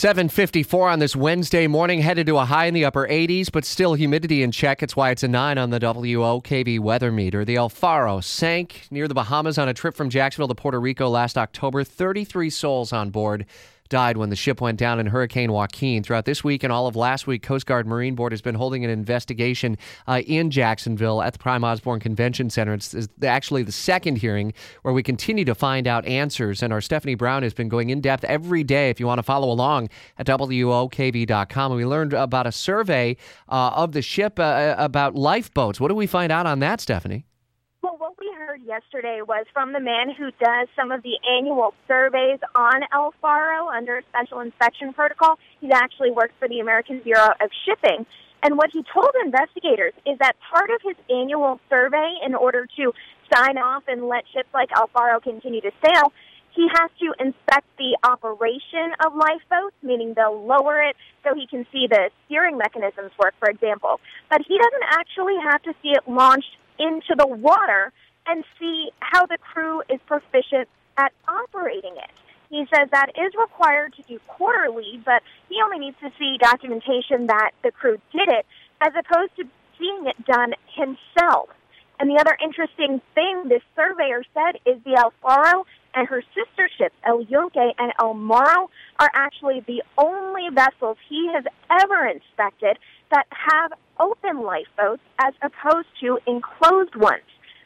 754 on this Wednesday morning, headed to a high in the upper 80s, but still humidity in check. It's why it's a 9 on the WOKV weather meter. The El Faro sank near the Bahamas on a trip from Jacksonville to Puerto Rico last October. 33 souls on board died when the ship went down in Hurricane Joaquin. Throughout this week and all of last week, Coast Guard Marine Board has been holding an investigation uh, in Jacksonville at the Prime Osborne Convention Center. It's, it's, actually the second hearing where we continue to find out answers. And our Stephanie Brown has been going in depth every day. If you want to follow along at WOKV.com, and we learned about a survey uh, of the ship uh, about lifeboats. What do we find out on that, Stephanie? Heard yesterday was from the man who does some of the annual surveys on El Faro under special inspection protocol. He actually works for the American Bureau of Shipping. And what he told investigators is that part of his annual survey, in order to sign off and let ships like El Faro continue to sail, he has to inspect the operation of lifeboats, meaning they'll lower it so he can see the steering mechanisms work, for example. But he doesn't actually have to see it launched into the water and see how the crew is proficient at operating it. He says that is required to do quarterly, but he only needs to see documentation that the crew did it as opposed to seeing it done himself. And the other interesting thing this surveyor said is the El Faro and her sister ships, El Yunque and El Morro, are actually the only vessels he has ever inspected that have open lifeboats as opposed to enclosed ones.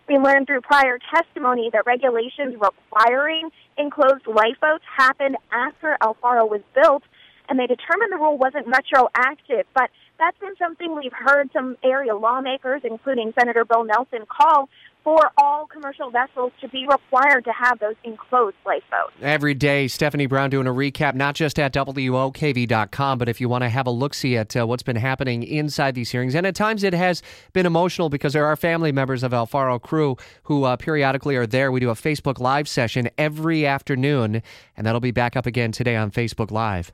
We learned through prior testimony that regulations requiring enclosed lifeboats happened after El Faro was built, and they determined the rule wasn't retroactive. But that's been something we've heard some area lawmakers, including Senator Bill Nelson, call for all commercial vessels to be required to have those enclosed lifeboats. Every day, Stephanie Brown doing a recap, not just at WOKV.com, but if you want to have a look see at uh, what's been happening inside these hearings. And at times it has been emotional because there are family members of El Faro crew who uh, periodically are there. We do a Facebook Live session every afternoon, and that'll be back up again today on Facebook Live.